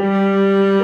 Música